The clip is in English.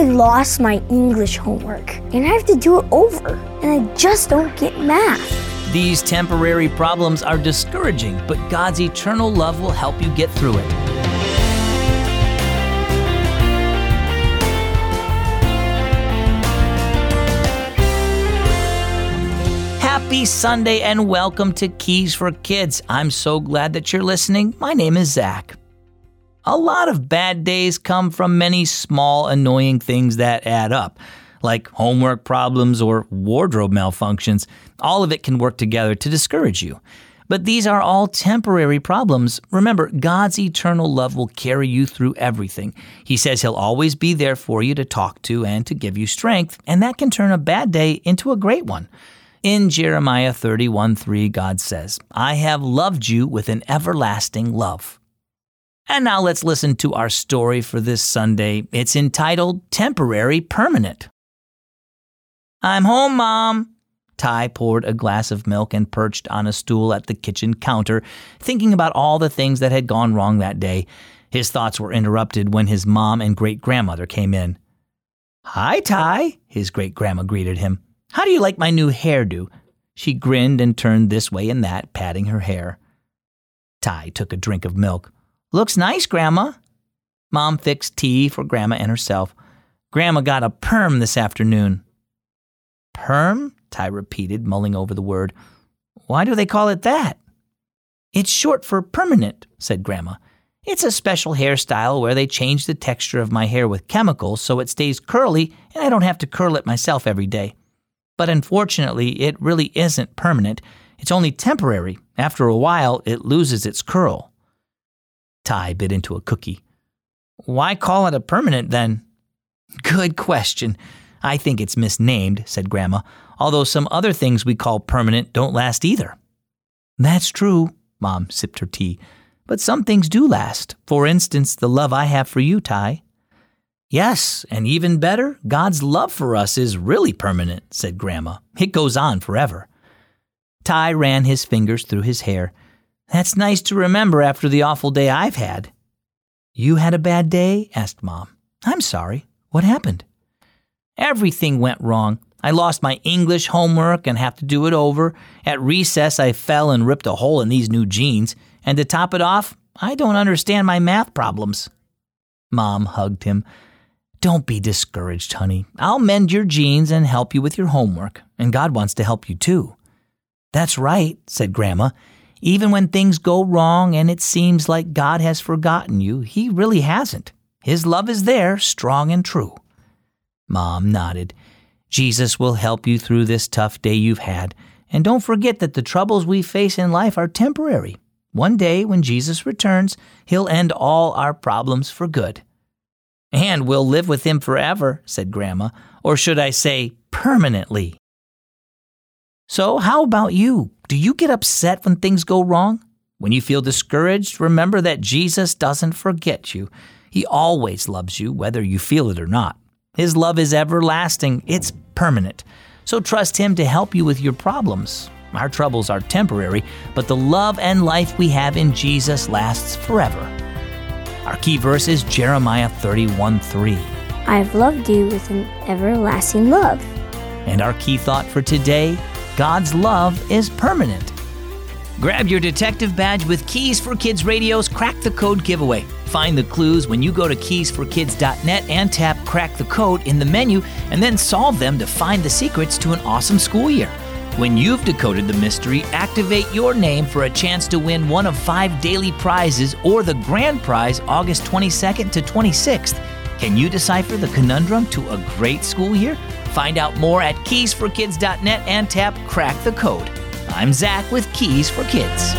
I lost my English homework and I have to do it over, and I just don't get math. These temporary problems are discouraging, but God's eternal love will help you get through it. Happy Sunday and welcome to Keys for Kids. I'm so glad that you're listening. My name is Zach. A lot of bad days come from many small, annoying things that add up, like homework problems or wardrobe malfunctions. All of it can work together to discourage you. But these are all temporary problems. Remember, God's eternal love will carry you through everything. He says He'll always be there for you to talk to and to give you strength, and that can turn a bad day into a great one. In Jeremiah 31 3, God says, I have loved you with an everlasting love. And now let's listen to our story for this Sunday. It's entitled Temporary Permanent. I'm home, Mom. Ty poured a glass of milk and perched on a stool at the kitchen counter, thinking about all the things that had gone wrong that day. His thoughts were interrupted when his mom and great grandmother came in. Hi, Ty, his great grandma greeted him. How do you like my new hairdo? She grinned and turned this way and that, patting her hair. Ty took a drink of milk. Looks nice, Grandma. Mom fixed tea for Grandma and herself. Grandma got a perm this afternoon. Perm? Ty repeated, mulling over the word. Why do they call it that? It's short for permanent, said Grandma. It's a special hairstyle where they change the texture of my hair with chemicals so it stays curly and I don't have to curl it myself every day. But unfortunately, it really isn't permanent. It's only temporary. After a while, it loses its curl. Ty bit into a cookie. Why call it a permanent then? Good question. I think it's misnamed, said Grandma, although some other things we call permanent don't last either. That's true, Mom sipped her tea. But some things do last. For instance, the love I have for you, Ty. Yes, and even better, God's love for us is really permanent, said Grandma. It goes on forever. Ty ran his fingers through his hair. That's nice to remember after the awful day I've had. You had a bad day? asked Mom. I'm sorry. What happened? Everything went wrong. I lost my English homework and have to do it over. At recess, I fell and ripped a hole in these new jeans. And to top it off, I don't understand my math problems. Mom hugged him. Don't be discouraged, honey. I'll mend your jeans and help you with your homework, and God wants to help you too. That's right, said Grandma. Even when things go wrong and it seems like God has forgotten you, He really hasn't. His love is there, strong and true. Mom nodded. Jesus will help you through this tough day you've had, and don't forget that the troubles we face in life are temporary. One day, when Jesus returns, He'll end all our problems for good. And we'll live with him forever, said Grandma, or should I say, permanently. So, how about you? Do you get upset when things go wrong? When you feel discouraged, remember that Jesus doesn't forget you. He always loves you, whether you feel it or not. His love is everlasting, it's permanent. So trust Him to help you with your problems. Our troubles are temporary, but the love and life we have in Jesus lasts forever. Our key verse is Jeremiah 31 3. I've loved you with an everlasting love. And our key thought for today God's love is permanent. Grab your detective badge with Keys for Kids Radio's Crack the Code giveaway. Find the clues when you go to keysforkids.net and tap Crack the Code in the menu, and then solve them to find the secrets to an awesome school year. When you've decoded the mystery, activate your name for a chance to win one of five daily prizes or the grand prize August 22nd to 26th. Can you decipher the conundrum to a great school year? Find out more at keysforkids.net and tap Crack the Code. I'm Zach with Keys for Kids.